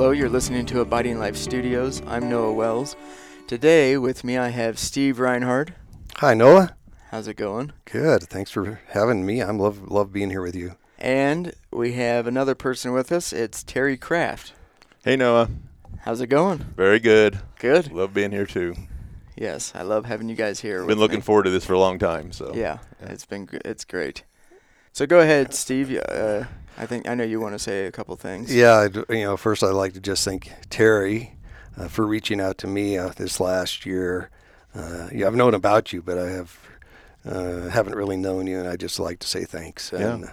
Hello, you're listening to Abiding Life Studios. I'm Noah Wells. Today with me I have Steve Reinhard. Hi, Noah. How's it going? Good. Thanks for having me. I'm love love being here with you. And we have another person with us. It's Terry Kraft. Hey Noah, How's it going? very good. Good. Love being here too. Yes, I love having you guys here. Been looking me. forward to this for a long time. So Yeah, it's been gr- it's great. So go ahead, Steve. Uh, I think I know you want to say a couple things. Yeah, you know, first I'd like to just thank Terry uh, for reaching out to me uh, this last year. Uh, yeah, I've known about you, but I have uh, haven't really known you, and I just like to say thanks. Yeah. And, uh,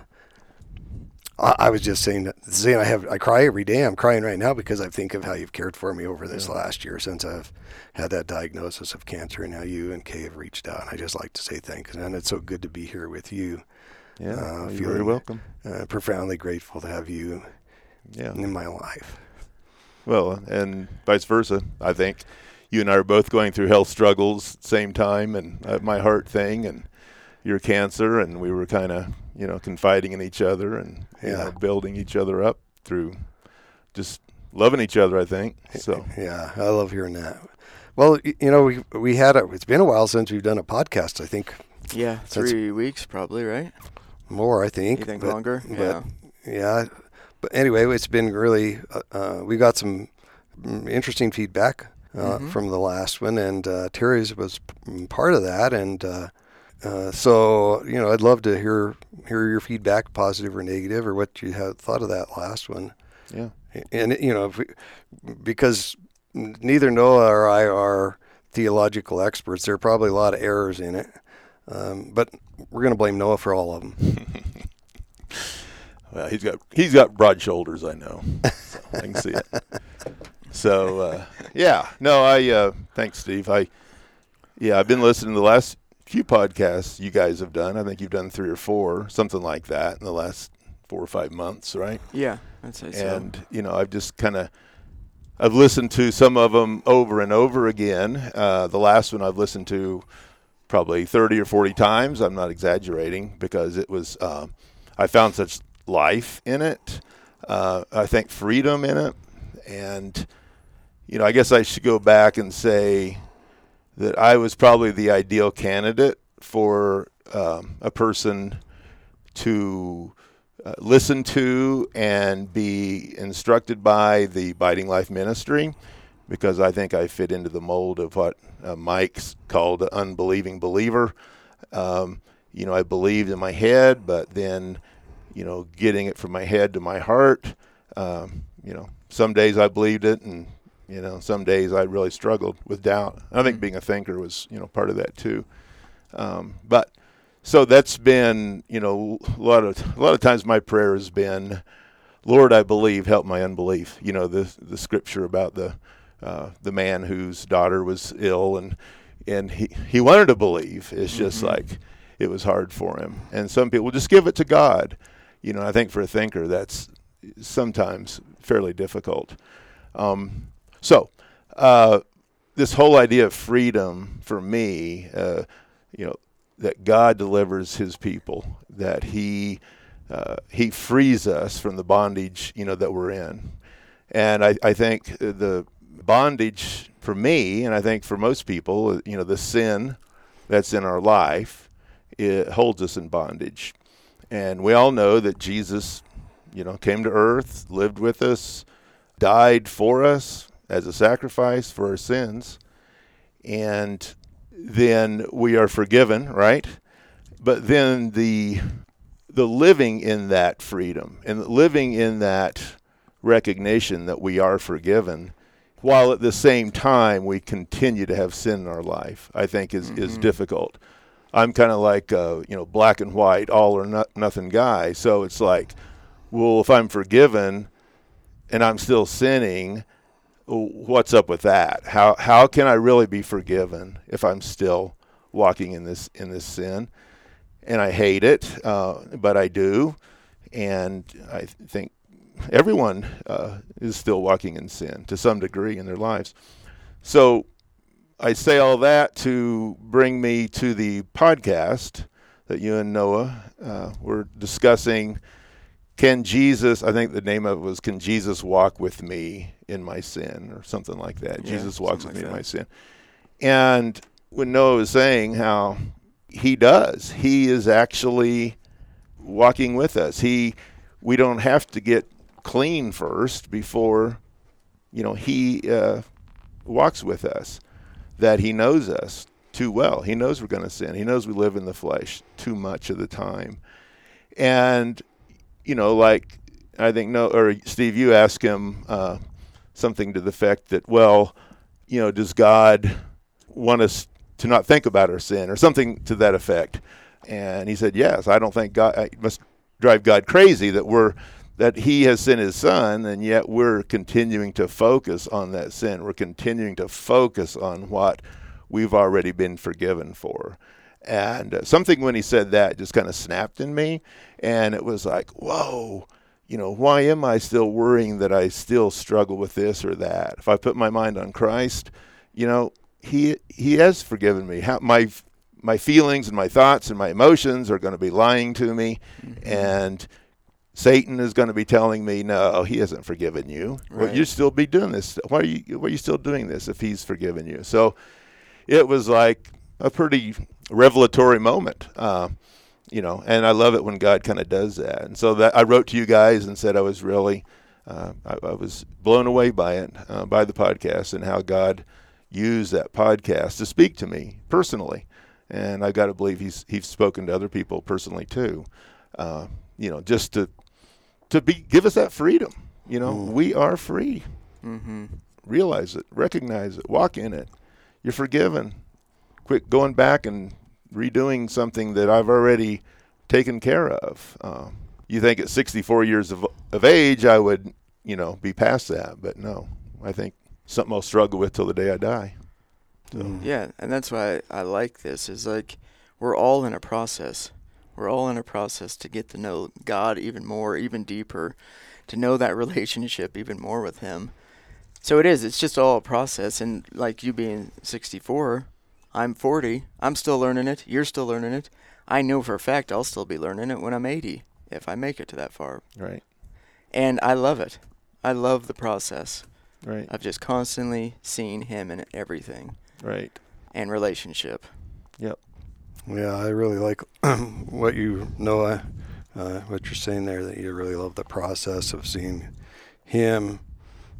I, I was just saying, that- saying I have I cry every day. I'm crying right now because I think of how you've cared for me over this Yeah. last year since I've had that diagnosis of cancer, and how you and Kay have reached out. And I just like to say thanks, and it's so good to be here with you. Yeah, Uh, well, you're very welcome. Uh, profoundly grateful to have you Yeah. in my life. Well, and vice versa. I think you and I are both going through health struggles at the same time, and uh, my heart thing, and your cancer, and we were kind of you know confiding in each other and you know, building each other up through just loving each other. I think so. Yeah, I love hearing that. Well, you know, we we had a, it's been a while since we've done a podcast. I think Yeah, three weeks probably, right? More. I think. You think but- longer? but- yeah. Yeah, but anyway, it's been really. Uh, uh, we got some interesting feedback uh, Mhm. from the last one, and uh, Terry's was part of that, and. Uh, uh, so you know, I'd love to hear hear your feedback, positive or negative, or what you had thought of that last one. Yeah. and you know if we, because neither Noah or I are theological experts, there are probably a lot of errors in it. Um, but we're going to blame Noah for all of them. Well, he's got he's got broad shoulders. I know. So I can see it. So uh, yeah, no, I uh, thanks, Steve. I yeah, I've been listening to the last few podcasts you guys have done. I think you've done three or four, something like that, in the last four or five months, right? Yeah, I'd say so. And you know, I've just kind of I've listened to some of them over and over again. Uh, the last one I've listened to probably 30 or 40 times. I'm not exaggerating because it was uh, I found such life in it. Uh, I think freedom in it, and you know, I guess I should go back and say that I was probably the ideal candidate for um, a person to uh, listen to and be instructed by the Abiding Life Ministry because I think I fit into the mold of what uh, Mike's called an unbelieving believer. Um, you know, I believed in my head, but then, you know, getting it from my head to my heart, um, you know, some days I believed it and, you know, some days I really struggled with doubt. I think Mm. being a thinker was, you know, part of that too. Um, but so that's been you know a lot of a lot of times my prayer has been lord i believe help my unbelief you know the the scripture about the uh, the man whose daughter was ill and and he he wanted to believe. It's just Mhm. like it was hard for him. And some people just give it to god. You know i think for a thinker that's sometimes fairly difficult. Um, so uh, this whole idea of freedom for me uh, you know that God delivers His people, that He uh, He frees us from the bondage, you know, that we're in, and I, I think the bondage for me, and I think for most people, you know, the sin that's in our life, it holds us in bondage, and we all know that Jesus, you know, came to earth, lived with us, died for us as a sacrifice for our sins, and then we are forgiven, right? But then the the living in that freedom and living in that recognition that we are forgiven while at the same time we continue to have sin in our life i think is, is Mhm. difficult i'm kind of like uh, you know black and white all or not, nothing guy so it's like well if i'm forgiven and i'm still sinning what's up with that? How how can I really be forgiven if I'm still walking in this in this sin? And I hate it, uh, but I do, and I th- think everyone uh, is still walking in sin to some degree in their lives. So I say all that to bring me to the podcast that you and Noah uh, were discussing can Jesus, I think the name of it was, Can Jesus Walk with Me in My Sin, or something like that. Yeah, Jesus walks with something me like in my sin. And when Noah was saying how he does, he is actually walking with us. He, we don't have to get clean first before, you know, he uh, walks with us. That he knows us too well. He knows we're going to sin. He knows we live in the flesh too much of the time. And you know, like I think no, or Steve, you ask him uh, something to the effect that, well, you know, does God want us to not think about our sin, or something to that effect? And he said, yes. I don't think God it must drive God crazy that we're that He has sent His Son, and yet we're continuing to focus on that sin. We're continuing to focus on what we've already been forgiven for. And uh, something when he said that just kind of snapped in me. And it was like, whoa, you know, why am I still worrying that I still struggle with this or that? If I put my mind on Christ, you know, he he has forgiven me. How, my my feelings and my thoughts and my emotions are going to be lying to me, Mm-hmm. and Satan is going to be telling me, "No, he hasn't forgiven you. Well, Right. you still be doing this. Why are you why are you still doing this if he's forgiven you?" So it was like a pretty revelatory moment. Uh, you know, and I love it when God kind of does that. And so that I wrote to you guys and said I was really, uh, I, I was blown away by it, uh, by the podcast, and how God used that podcast to speak to me personally. And I got to believe he's he's spoken to other people personally too. Uh, you know, just to to be give us that freedom. You know, we are free. Mm-hmm. Realize it, recognize it, walk in it. You're forgiven. Quit going back and redoing something that I've already taken care of. Um, you think at 64 years of, of age, I would, you know, be past that, but no. I think something I'll struggle with till the day I die. So, Yeah, and that's why I like this. Is like we're all in a process. We're all in a process to get to know God even more, even deeper, to know that relationship even more with Him. So it is. It's just all a process. And like you being 64, I'm 40. I'm still learning it. You're still learning it. I know for a fact I'll still be learning it when I'm 80, if I make it to that far. right, And I love it. I love the process right, of just constantly seeing Him in everything right. and relationship. Yep. Yeah, I really like what you know, uh, what you're saying there. That you really love the process of seeing Him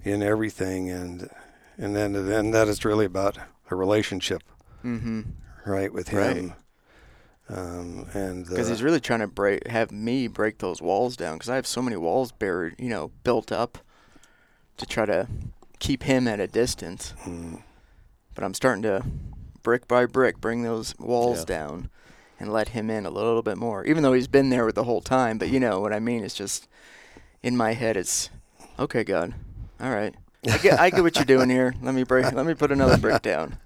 in everything, and and then then that is really about a relationship, Mm-hmm. right, with Right. Him. Um, and Because uh, he's really trying to break, have me break those walls down. Because I have so many walls buried, you know, built up to try to keep him at a distance. mm, But I'm starting to, brick by brick, bring those walls Yeah. down and let him in a little bit more. Even though he's been there with the whole time. But you know what I mean? It's just in my head. It's okay, God. All right. I get, I get what you're doing here. Let me break. Let me put another brick down.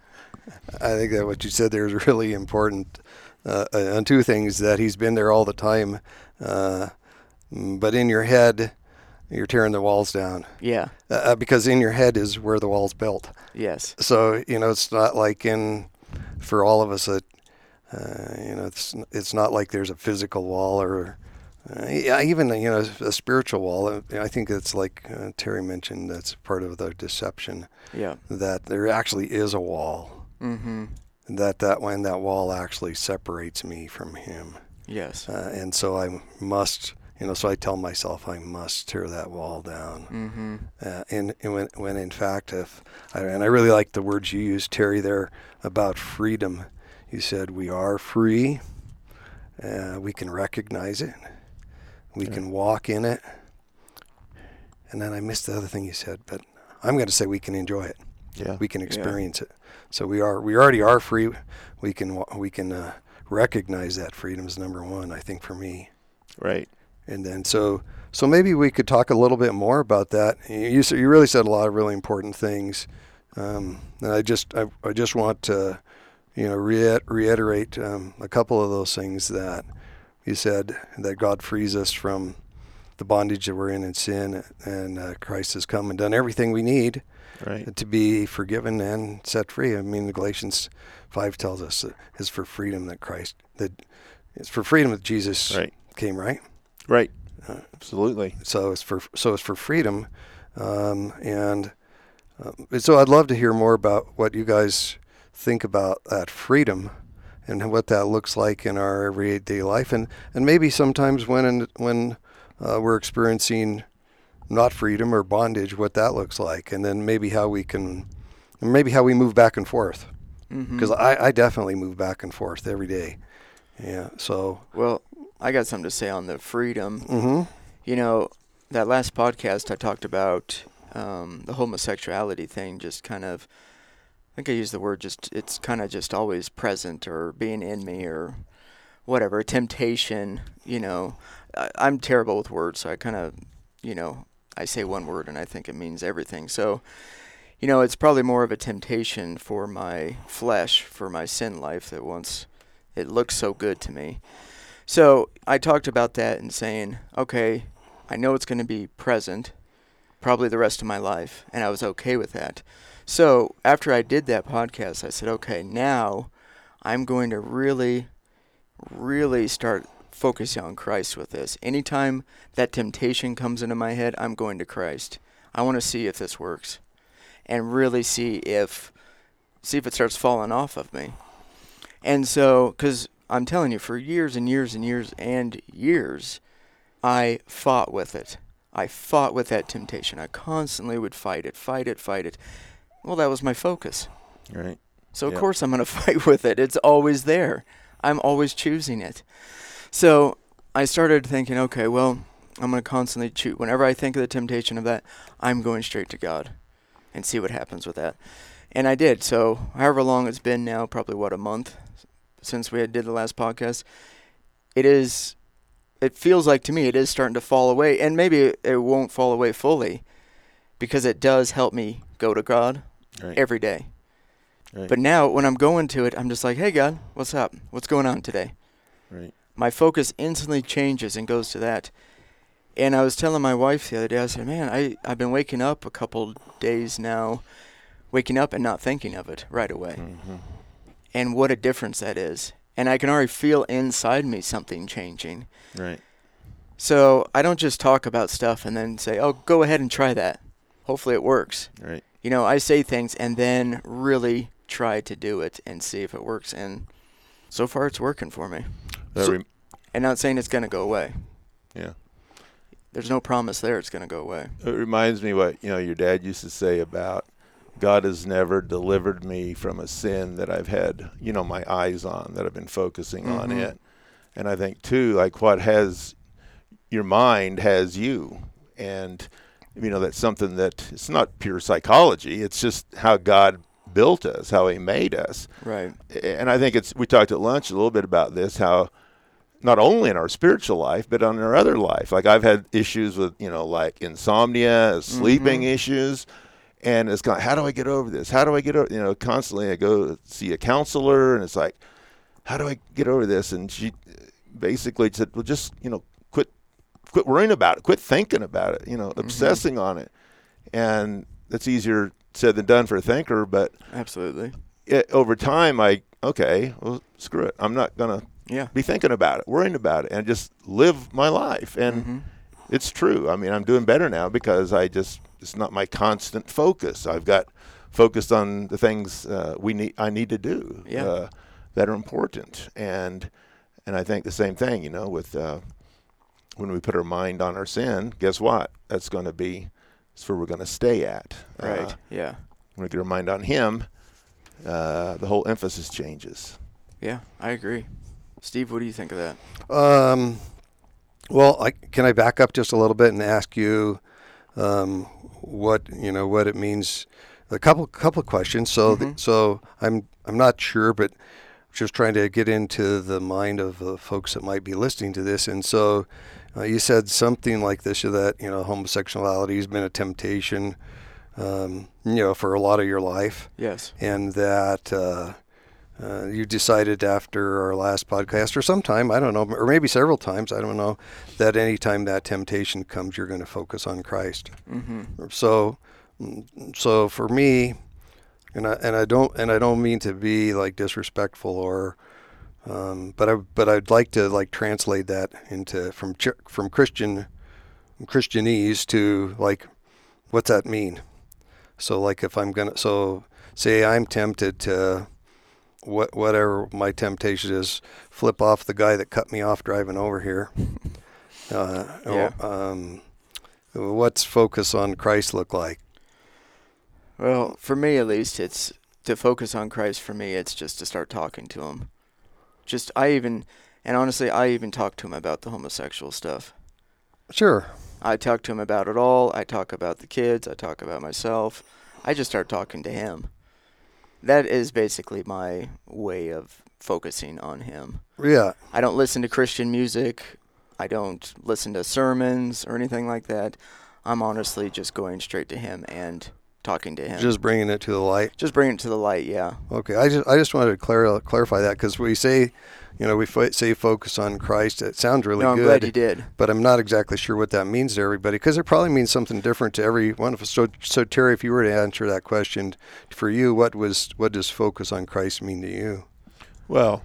I think that what you said there is really important. Uh, uh, on two things that he's been there all the time, uh, mm, but in your head, you're tearing the walls down Yeah. uh, because in your head is where the wall's built. Yes. So you know, it's not like in for all of us that uh, you know, it's it's not like there's a physical wall or uh, even you know a spiritual wall. Uh, I think it's like uh, Terry mentioned. That's part of the deception Yeah. that there actually is a wall. Mm-hmm. That that when that wall actually separates me from him, Yes. uh, and so I must. You know, so I tell myself I must tear that wall down. Mm-hmm. Uh, and, and when, when in fact, if I, and I really like the words you used, Terry, there about freedom. You said we are free. Uh, we can recognize it. We Yeah. can walk in it. And then I missed the other thing you said, but I'm going to say we can enjoy it. Yeah. We can experience it. So we are we already are free. We can we can uh, recognize that freedom is number one. I think for me. Right. And then so so maybe we could talk a little bit more about that. You you really said a lot of really important things, um, and I just I, I just want to you know reit- reiterate um, a couple of those things that you said that God frees us from the bondage that we're in in sin, and uh, Christ has come and done everything we need Right. to be forgiven and set free. I mean, Galatians five tells us that it's for freedom that Christ that it's for freedom that Jesus Right. came, right? Right. Absolutely. So it's for so it's for freedom, um, and uh, so I'd love to hear more about what you guys think about that freedom and what that looks like in our everyday life, and and maybe sometimes when and when uh, we're experiencing not freedom or bondage, what that looks like, and then maybe how we can, maybe how we move back and forth, because Mhm. I, I definitely move back and forth every day. Yeah. So. Well, I got something to say on the freedom. hmm You know, that last podcast I talked about um, the homosexuality thing, just kind of, I think I used the word just, it's kind of just always present or being in me or whatever, temptation, you know. I, I'm terrible with words, so I kind of, you know, I say one word and I think it means everything. So, you know, it's probably more of a temptation for my flesh, for my sin life that once it looked so good to me. So I talked about that and saying, okay, I know it's going to be present probably the rest of my life, and I was okay with that. So after I did that podcast, I said, okay, now I'm going to really, really start focusing on Christ with this. Anytime that temptation comes into my head, I'm going to Christ. I want to see if this works and really see if see if it starts falling off of me. And so cuz I'm telling you for years and years and years and years I fought with it. I fought with that temptation. I constantly would fight it, fight it, fight it. Well, that was my focus. Right. So of Yep. course I'm going to fight with it. It's always there. I'm always choosing it. So I started thinking, okay, well, I'm going to constantly choose. Whenever I think of the temptation of that, I'm going straight to God and see what happens with that. And I did. So however long it's been now, probably what a month since we had did the last podcast. It is. It feels like to me it is starting to fall away, and maybe it, won't fall away fully, because it does help me go to God Right. every day. right. But now when I'm going to it, I'm just like, hey, God, what's up? What's going on today? right. My focus instantly changes and goes to that. And I was telling my wife the other day, I said, man, I, I've been waking up a couple days now, waking up and not thinking of it right away. hmm And what a difference that is. And I can already feel inside me something changing. Right. So I don't just talk about stuff and then say, oh, go ahead and try that. Hopefully it works. Right. You know, I say things and then really try to do it and see if it works. And so far, it's working for me. So- rem- And not saying it's going to go away. yeah. There's no promise there it's going to go away. It reminds me what you know your dad used to say about God has never delivered me from a sin that I've had you know my eyes on that I've been focusing on Mhm. it, and I think too like what has your mind has you, and you know that's something that it's not pure psychology. It's just how God built us, how He made us, Right. and I think it's we talked at lunch a little bit about this how not only in our spiritual life but on our other life like I've had issues with you know like insomnia sleeping Mhm. issues and it's of how do I get over this how do I get over you know constantly I go see a counselor and it's like how do I get over this and she basically said well just you know quit quit worrying about it quit thinking about it you know obsessing on it and that's easier said than done for a thinker but Absolutely. it, over time, I okay, well, screw it. I'm not gonna Yeah. be thinking about it, worrying about it, and just live my life. And Mhm. It's true. I mean, I'm doing better now because I just it's not my constant focus. I've got focused on the things uh, we need. I need to do Yeah. uh, that are important. And and I think the same thing. You know, with uh, when we put our mind on our sin, guess what? That's going to be. That's where we're going to stay at. Right. Uh, yeah. when we get our mind on Him, uh, the whole emphasis changes. Yeah. I agree. Steve, what do you think of that? Um, well, I, can I back up just a little bit and ask you um, what you know what it means? A couple couple of questions. So th- Mhm. so I'm I'm not sure, but just trying to get into the mind of the folks that might be listening to this. And so uh, you said something like this or that you know homosexuality has been a temptation, um, you know, for a lot of your life Yes. and that uh, uh, you decided after our last podcast or sometime, I don't know, or maybe several times, I don't know, that anytime that temptation comes, you're going to focus on Christ. Mm-hmm. So, so for me, and I and I don't and I don't mean to be like disrespectful or Um, but I but I'd like to like translate that into from from Christian Christianese to like what's that mean? So like if I'm gonna so say I'm tempted to what whatever my temptation is, flip off the guy that cut me off driving over here. Uh, Yeah. um, what's focus on Christ look like? Well, for me at least, it's to focus on Christ. For me, it's just to start talking to him. Just I even, and honestly, I even talk to him about the homosexual stuff. Sure. I talk to him about it all. I talk about the kids. I talk about myself. I just start talking to him. That is basically my way of focusing on him. Yeah. I don't listen to Christian music. I don't listen to sermons or anything like that. I'm honestly just going straight to him and talking to him. Just bringing it to the light. just bring it to the light, yeah. Okay, I just I just wanted to clar- clarify that because we say, you know, we fo- say focus on Christ. It sounds really no, I'm good, glad you did. but I'm not exactly sure what that means to everybody because it probably means something different to every one of us. So, so Terry, if you were to answer that question for you, what was what does focus on Christ mean to you? Well,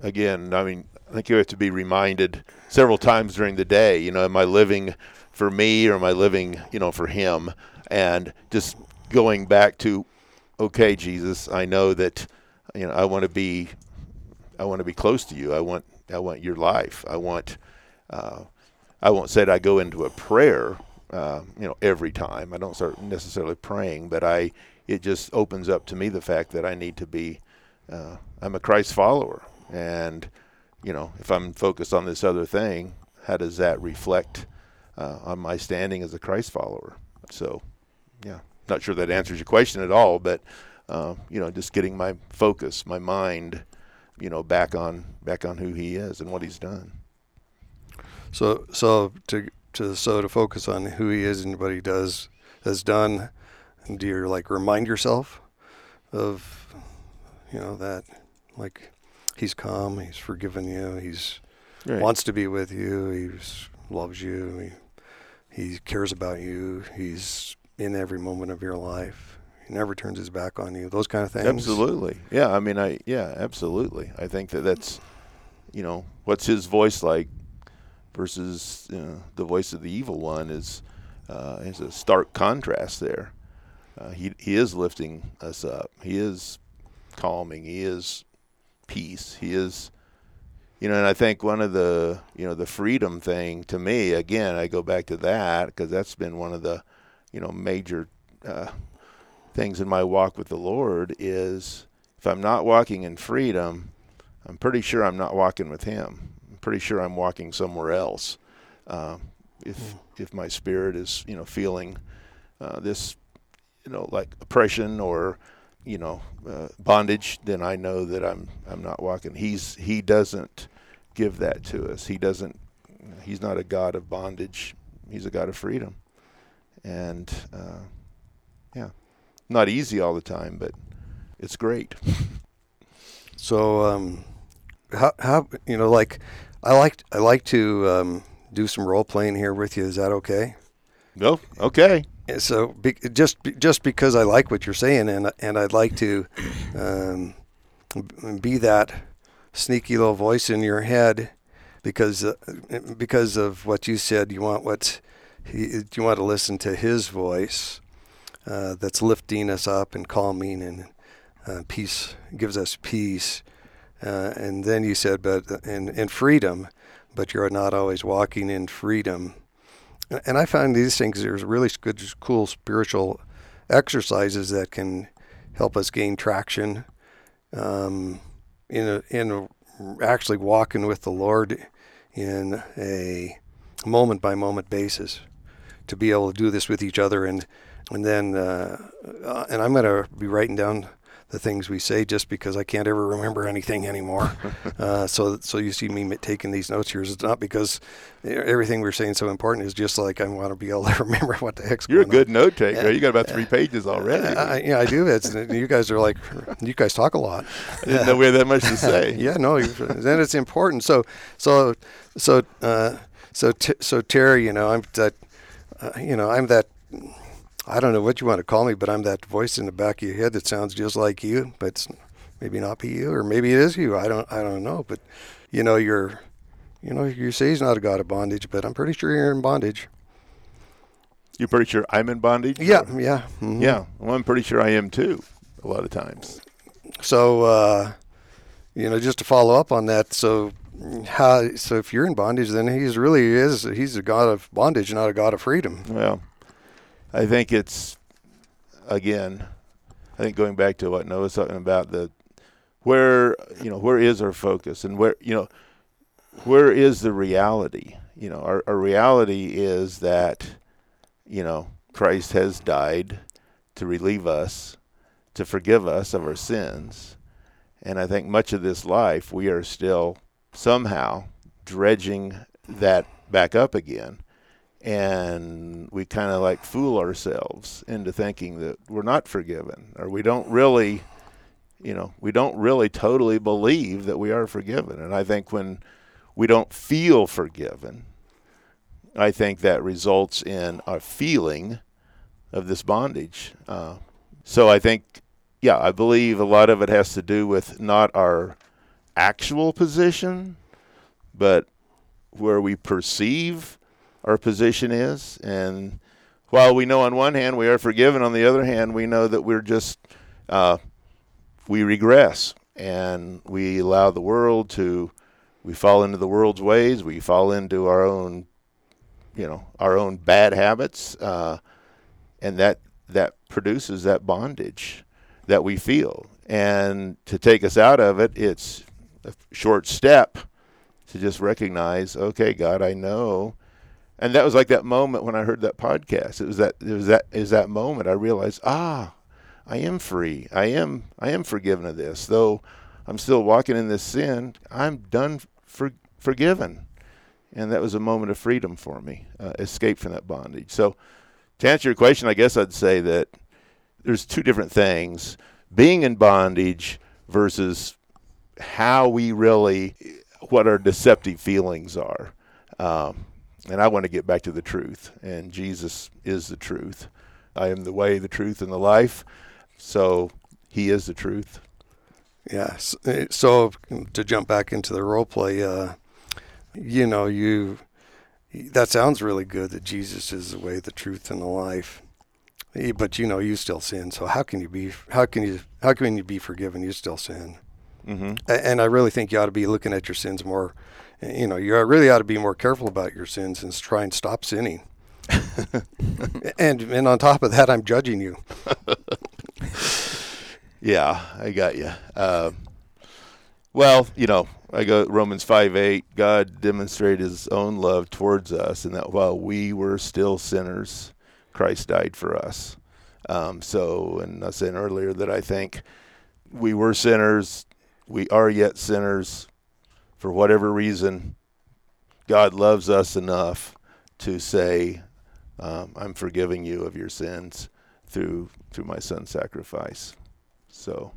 again, I mean, I think you have to be reminded several times during the day. You know, am I living for me or am I living, you know, for Him? And just going back to, okay, Jesus, I know that, you know, I want to be, I want to be close to you. I want, I want your life. I want, uh, I won't say that I go into a prayer, uh, you know, every time. I don't start necessarily praying, but I, it just opens up to me the fact that I need to be, uh, I'm a Christ follower, and you know, if I'm focused on this other thing, how does that reflect uh, on my standing as a Christ follower? So, yeah, not sure that answers your question at all, but uh, you know, just getting my focus, my mind, you know, back on back on who He is and what He's done. So so to to so to focus on who he is and what he does has done, and do you like remind yourself of you know that like he's calm, he's forgiven you, he's wants to be with you. He loves you. He, he cares about you. He's in every moment of your life. He never turns his back on you. Those kind of things. Absolutely. Yeah. I mean, I yeah, absolutely. I think that that's, you know, what's his voice like versus you know, the voice of the evil one is uh, is a stark contrast there. Uh, he he is lifting us up. He is calming. He is peace. He is, you know, and I think one of the you know the freedom thing to me again, I go back to that because that's been one of the, you know, major. Uh, things in my walk with the Lord is if I'm not walking in freedom, I'm pretty sure I'm not walking with Him. I'm pretty sure I'm walking somewhere else. Uh, if if my spirit is you know feeling uh, this you know like oppression or you know uh, bondage, then I know that I'm I'm not walking. He's He doesn't give that to us. He doesn't. He's not a God of bondage. He's a God of freedom. And uh, yeah not easy all the time, but it's great. So, um, how how you know like I like I like to um, do some role playing here with you. Is that okay? No, okay. So be, just just because I like what you're saying and and I'd like to um, be that sneaky little voice in your head because uh, because of what you said. You want what he, you want to listen to his voice uh, that's lifting us up and calming and uh, peace gives us peace. Uh, and then you said, but in, in freedom, but you're not always walking in freedom. And I find these things, there's really good, cool spiritual exercises that can help us gain traction um, in, a, in a, actually walking with the Lord in a moment by moment basis to be able to do this with each other and and then uh, uh, and I'm going to be writing down the things we say just because I can't ever remember anything anymore. uh, so so you see me taking these notes here. It's not because everything we're saying is so important. It's just like I want to be able to remember what the heck's You're a good on. note taker. You got about three pages already. I, yeah, I do. It's you guys are like you guys talk a lot. I didn't know we had that much to say. yeah, no, then it's important. So, so, so, uh, so, t- so Terry, you know, I'm that, uh, you know, I'm that. I don't know what you want to call me, but I'm that voice in the back of your head that sounds just like you. But it's maybe not be you, or maybe it is you. I don't I don't know, but you know you're you know you say he's not a god of bondage, but I'm pretty sure you're in bondage. You're pretty sure I'm in bondage? Yeah, Or- yeah, mhm. Yeah. Well, I'm pretty sure I am too. A lot of times. So, uh, you know, just to follow up on that, so how? So if you're in bondage, then he's really is he's a god of bondage, not a god of freedom. Well, I think it's again. I think going back to what Noah's talking about the where you know where is our focus and where you know where is the reality? You know, our, our reality is that you know Christ has died to relieve us, to forgive us of our sins, and I think much of this life we are still somehow dredging that back up again. And we kind of like fool ourselves into thinking that we're not forgiven or we don't really you know we don't really totally believe that we are forgiven. And i think when we don't feel forgiven i think that results in a feeling of this bondage. Uh, so i think yeah i believe a lot of it has to do with not our actual position but where we perceive our position is. And while we know on one hand we are forgiven, on the other hand, we know that we're just, uh, we regress and we allow the world to, we fall into the world's ways, we fall into our own, you know, our own bad habits. Uh, and that, that produces that bondage that we feel. And to take us out of it, it's a short step to just recognize, okay, God, I know and that was like that moment when I heard that podcast. It was that it was that is that moment I realized, ah, I am free. I am I am forgiven of this. Though I'm still walking in this sin, I'm done for forgiven. And that was a moment of freedom for me, uh, escape from that bondage. So to answer your question, I guess I'd say that there's two different things: being in bondage versus how we really, what our deceptive feelings are. Um, and I want to get back to the truth, and Jesus is the truth. I am the way, the truth, and the life. So He is the truth. Yeah. uh, So to jump back into the role play, uh, you know, you that sounds really good that Jesus is the way, the truth, and the life. Eh, But you know, you still sin. So how can you be? How can you? How can you be forgiven? You still sin. Mm-hmm. And I really think you ought to be looking at your sins more. You know, you really ought to be more careful about your sins and try and stop sinning. and and on top of that, I'm judging you. Yeah, I got you. Um, well, you know, I go Romans five eight. God demonstrated His own love towards us, and that while we were still sinners, Christ died for us. Um, so, and I said earlier that I think we were sinners, we are yet sinners. For whatever reason, God loves us enough to say, um, "I'm forgiving you of your sins through through my son's sacrifice." So,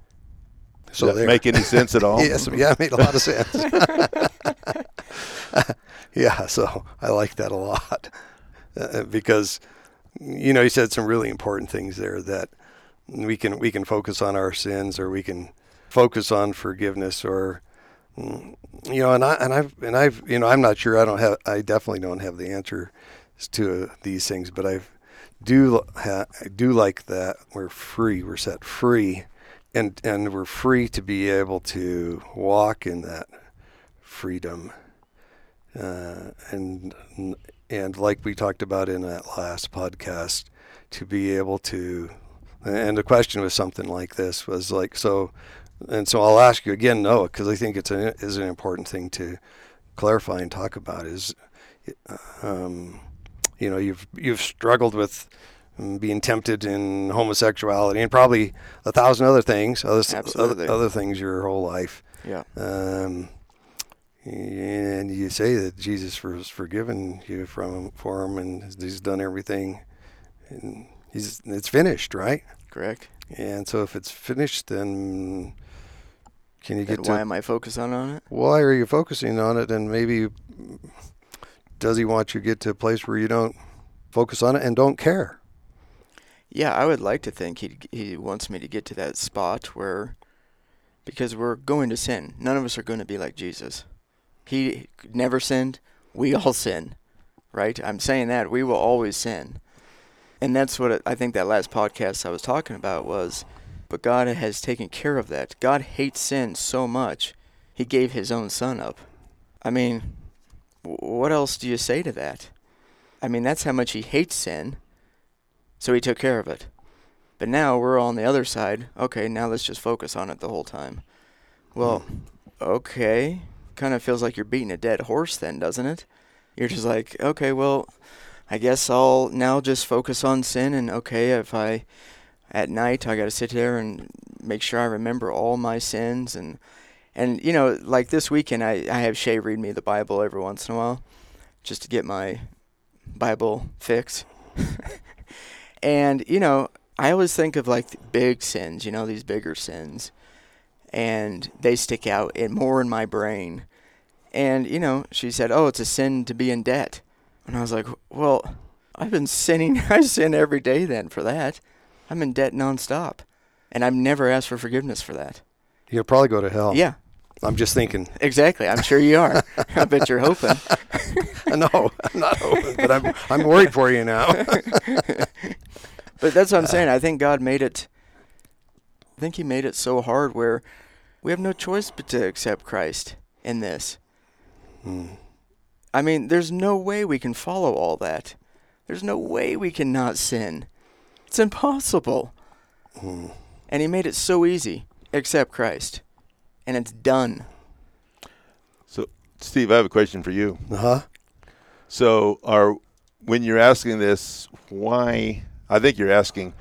So does that there. make any sense at all? Yes, yeah, it made a lot of sense. yeah, so I like that a lot uh, because you know you said some really important things there that we can we can focus on our sins or we can focus on forgiveness or mm, you know and I and I've and I've you know I'm not sure. I don't have I definitely don't have the answer to these things but I do ha, I do like that we're free. We're set free and and we're free to be able to walk in that freedom. Uh, and and like we talked about in that last podcast to be able to and the question was something like this was like so and so I'll ask you again Noah because I think it's a, is an important thing to clarify and talk about is um, you know you've you've struggled with um, being tempted in homosexuality and probably a thousand other things other Absolutely. other, other things your whole life Yeah. um, and you say that Jesus has forgiven you from for him, and he's done everything, and he's it's finished, right? Correct. And so if it's finished, then can you Then get why to am I focusing on it? why are you focusing on it? And maybe does he want you to get to a place where you don't focus on it and don't care? Yeah, I would like to think he he wants me to get to that spot where because we're going to sin. None of us are going to be like Jesus. He never sinned. We all sin, right? I'm saying that we will always sin. And that's what I think that last podcast I was talking about was but God has taken care of that. God hates sin so much, he gave his own son up. I mean, what else do you say to that? I mean, that's how much he hates sin. So he took care of it. But now we're on the other side. Okay, now let's just focus on it the whole time. Well, okay. Kind of feels like you're beating a dead horse then, doesn't it? You're just like, okay, well, I guess I'll now just focus on sin and okay, if I at night I got to sit there and make sure I remember all my sins and and you know, like this weekend I I have Shay read me the Bible every once in a while just to get my Bible fix. and you know, I always think of like big sins, you know, these bigger sins, and they stick out in more in my brain. And you know, she said, "Oh, it's a sin to be in debt," and I was like, "Well, I've been sinning. I sin every day then for that. I'm in debt nonstop, and I've never asked for forgiveness for that." You'll probably go to hell. Yeah, I'm just thinking. exactly. I'm sure you are. I bet you're hoping. no, I'm not hoping, but I'm I'm worried for you now. But that's what I'm saying. I think God made it. I think He made it so hard where we have no choice but to accept Christ in this. Hmm. I mean, there's no way we can follow all that. There's no way we can not sin. It's impossible. Hmm. And He made it so easy. Accept Christ, and it's done. So, Steve, I have a question for you. Uh huh. So, are when you're asking this, why? I think you're asking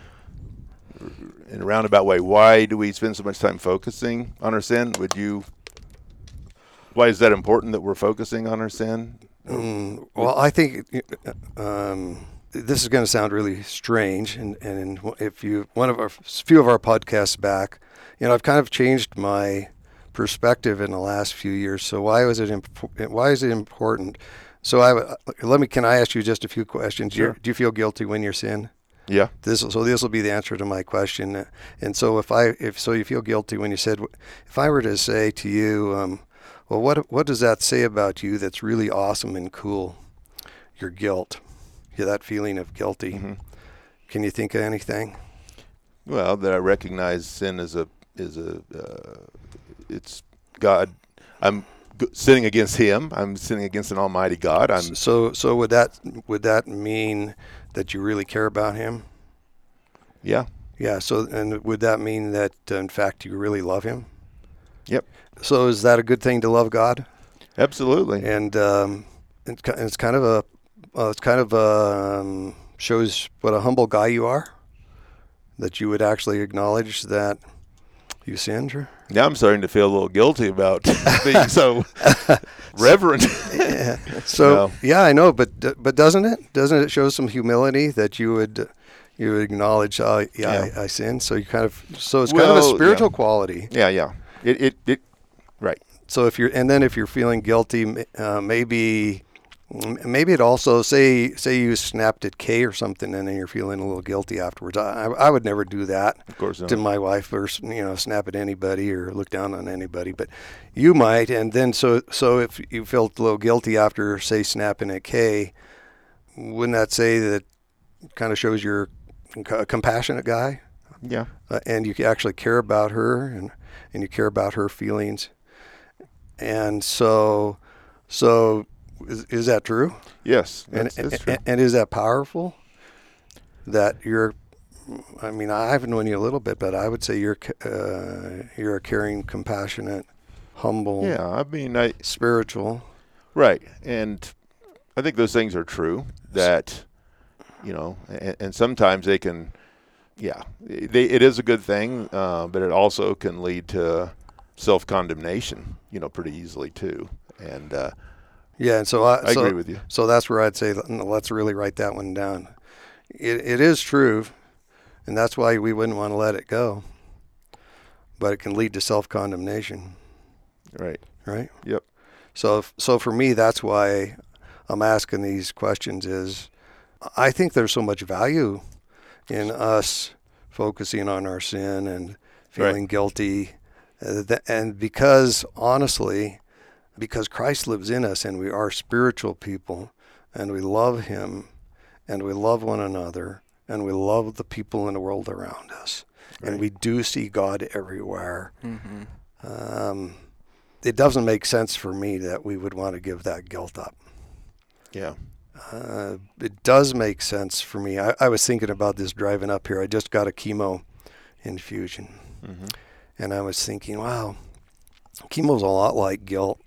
in a roundabout way. Why do we spend so much time focusing on our sin? Would you? Why is that important that we're focusing on our sin? Mm, well, I think um, this is going to sound really strange, and, and if you one of our few of our podcasts back, you know, I've kind of changed my perspective in the last few years. So why was it imp- why is it important? So I let me can I ask you just a few questions? Sure. Do you feel guilty when you're sin? Yeah. This so this will be the answer to my question. And so if I if so you feel guilty when you said if I were to say to you, um, well, what what does that say about you that's really awesome and cool? Your guilt, yeah, that feeling of guilty. hmm Can you think of anything? Well, that I recognize sin as a is a uh, it's God. I'm sinning against Him. I'm sinning against an Almighty God. I'm So so would that would that mean that you really care about him? yeah. Yeah. So and would that mean that uh, in fact you really love him? Yep. So is that a good thing to love God? Absolutely. and um, it's, it's kind of a uh, it's kind of um, shows what a humble guy you are. That you would actually acknowledge that you sinned. or- Now I'm starting to feel a little guilty about being so reverent. Yeah. So No. yeah, I know, but but doesn't it doesn't it show some humility that you would you would acknowledge? Uh, yeah, Yeah. I, I sinned. So you kind of so it's kind of a Well, yeah. spiritual quality. yeah, yeah. It, it, it, right. So if you're and then if you're feeling guilty, uh, maybe maybe it also say say you snapped at Kay or something, and then you're feeling a little guilty afterwards. I, I would never do that Of course not. to my wife or you know snap at anybody or look down on anybody, but you might. And then so so if you felt a little guilty after say snapping at Kay, wouldn't that say that kind of shows you're a compassionate guy? Yeah. uh, and you actually care about her and and you care about her feelings and so so is, is that true Yes. and, That's, that's true. and and is that powerful that you're I mean I haven't known you a little bit but I would say you're uh, you're a caring compassionate humble yeah. I mean, I, spiritual Right, and I think those things are true. That you know, and, and sometimes they can, yeah, they, it is a good thing, uh, but it also can lead to self condemnation. You know, pretty easily too. And uh, yeah and so I, I so, agree with you. So that's where I'd say let's really write that one down. It, it is true, and that's why we wouldn't want to let it go. But it can lead to self condemnation, Right. right? Yep. So, so for me, that's why I'm asking these questions. Is I think there's so much value in us focusing on our sin and feeling guilty Uh, th- and because, honestly, because Christ lives in us and we are spiritual people and we love Him and we love one another and we love the people in the world around us. Right. And we do see God everywhere. Mm-hmm. Um, it doesn't make sense for me that we would want to give that guilt up. Yeah. Uh, it does make sense for me. I, I, was thinking about this driving up here. I just got a chemo infusion, Mm-hmm. And I was thinking, wow, chemo's a lot like guilt.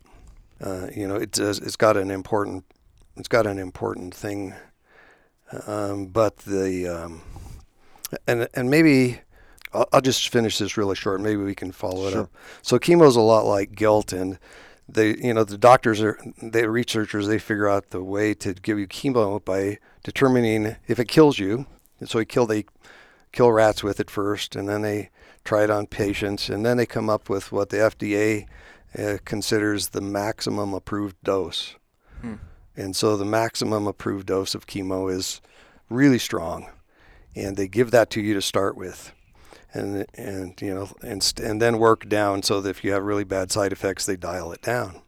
Uh, you know, it does, it's got an important, it's got an important thing, um, but the, um, and and maybe I'll, I'll, just finish this really short. Maybe we can follow it up. So chemo's a lot like guilt, and they, you know, the doctors are, the researchers, they figure out the way to give you chemo by determining if it kills you. And so they kill, they kill rats with it first, and then they try it on patients, and then they come up with what the FDA uh, considers the maximum approved dose. Hmm. And so the maximum approved dose of chemo is really strong, and they give that to you to start with and and you know and and then work down so that if you have really bad side effects, they dial it down.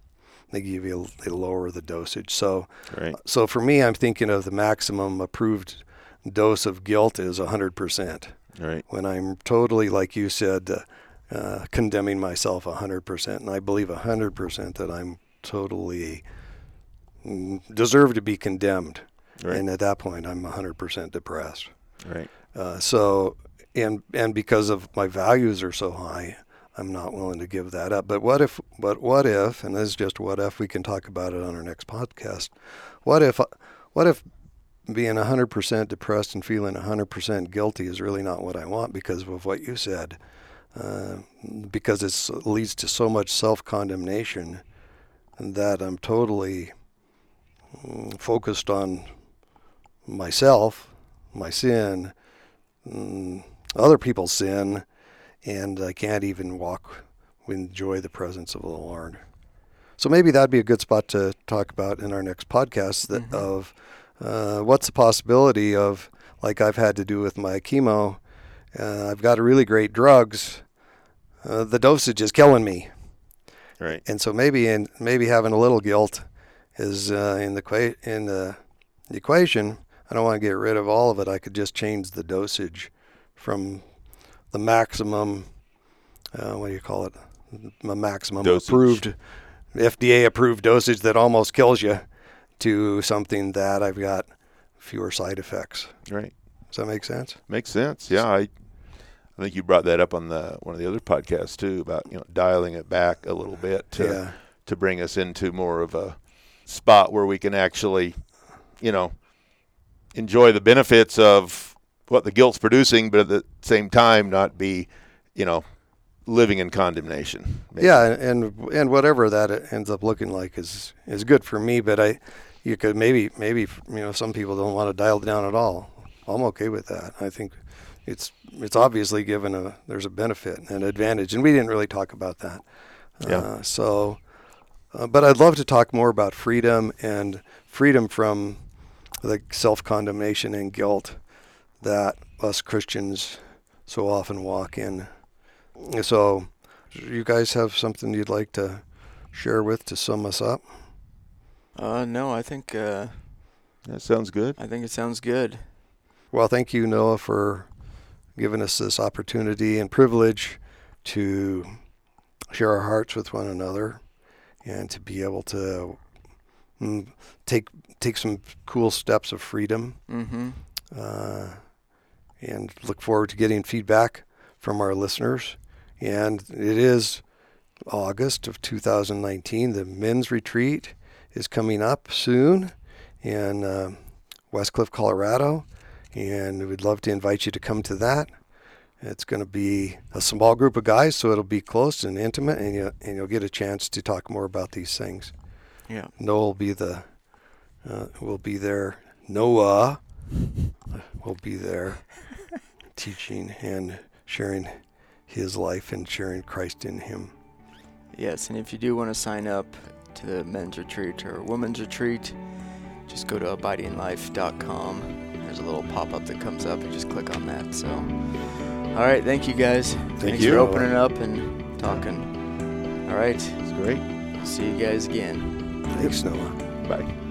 They give you they lower the dosage. So right. so for me, I'm thinking of the maximum approved dose of guilt is 100%. Right. When I'm totally like you said. Uh, uh, condemning myself 100%, and I believe 100% that I'm totally mm, deserve to be condemned. Right. And at that point, I'm 100% depressed. Right. Uh, so and and because of my values are so high, I'm not willing to give that up. But what if? But what if? And this is just what if. We can talk about it on our next podcast. What if? What if being 100% depressed and feeling 100% guilty is really not what I want because of what you said? Uh, because it leads to so much self-condemnation that I'm totally mm, focused on myself, my sin. Mm, other people's sin, and I can't even walk, enjoy the presence of the Lord. So maybe that'd be a good spot to talk about in our next podcast that Mhm. of uh, what's the possibility of, like I've had to do with my chemo, uh, I've got really great drugs, uh, the dosage is killing me, Right. and so maybe in maybe having a little guilt is uh, in the in the equation. I don't want to get rid of all of it. I could just change the dosage from the maximum, uh, what do you call it? The maximum Dosage. approved, FDA approved dosage that almost kills you to something that I've got fewer side effects. Right. Does that make sense? Makes sense. Yeah, I I think you brought that up on the one of the other podcasts too about you know dialing it back a little bit to yeah. to bring us into more of a spot where we can actually, you know, enjoy the benefits of what the guilt's producing, but at the same time not be, you know, living in condemnation. maybe. Yeah, and and whatever that ends up looking like is is good for me. But I, you could maybe maybe you know some people don't want to dial down at all. I'm okay with that. I think it's it's obviously given a there's a benefit and an advantage, and we didn't really talk about that. Yeah. Uh, so, uh, but I'd love to talk more about freedom and freedom from the self condemnation and guilt that us Christians so often walk in. So, you guys have something you'd like to share with to sum us up? Uh, no, I think uh, That sounds good. I think it sounds good. Well, thank you, Noah, for giving us this opportunity and privilege to share our hearts with one another and to be able to mm, take take some cool steps of freedom. Mm-hmm. Uh, and look forward to getting feedback from our listeners. And it is August of 2019. The men's retreat is coming up soon in uh, Westcliffe, Colorado, and we'd love to invite you to come to that. It's going to be a small group of guys, so it'll be close and intimate, and you and you'll get a chance to talk more about these things. Yeah. Noah will be the uh, will be there. Noah will be there teaching and sharing his life and sharing Christ in him. Yes, and if you do want to sign up to the men's retreat or women's retreat, just go to abidinglife.com. There's a little pop-up that comes up. and just click on that. So, all right, thank you guys. Thanks you. for opening up and talking. All right. It's great. See you guys again. Thanks, Noah. Bye.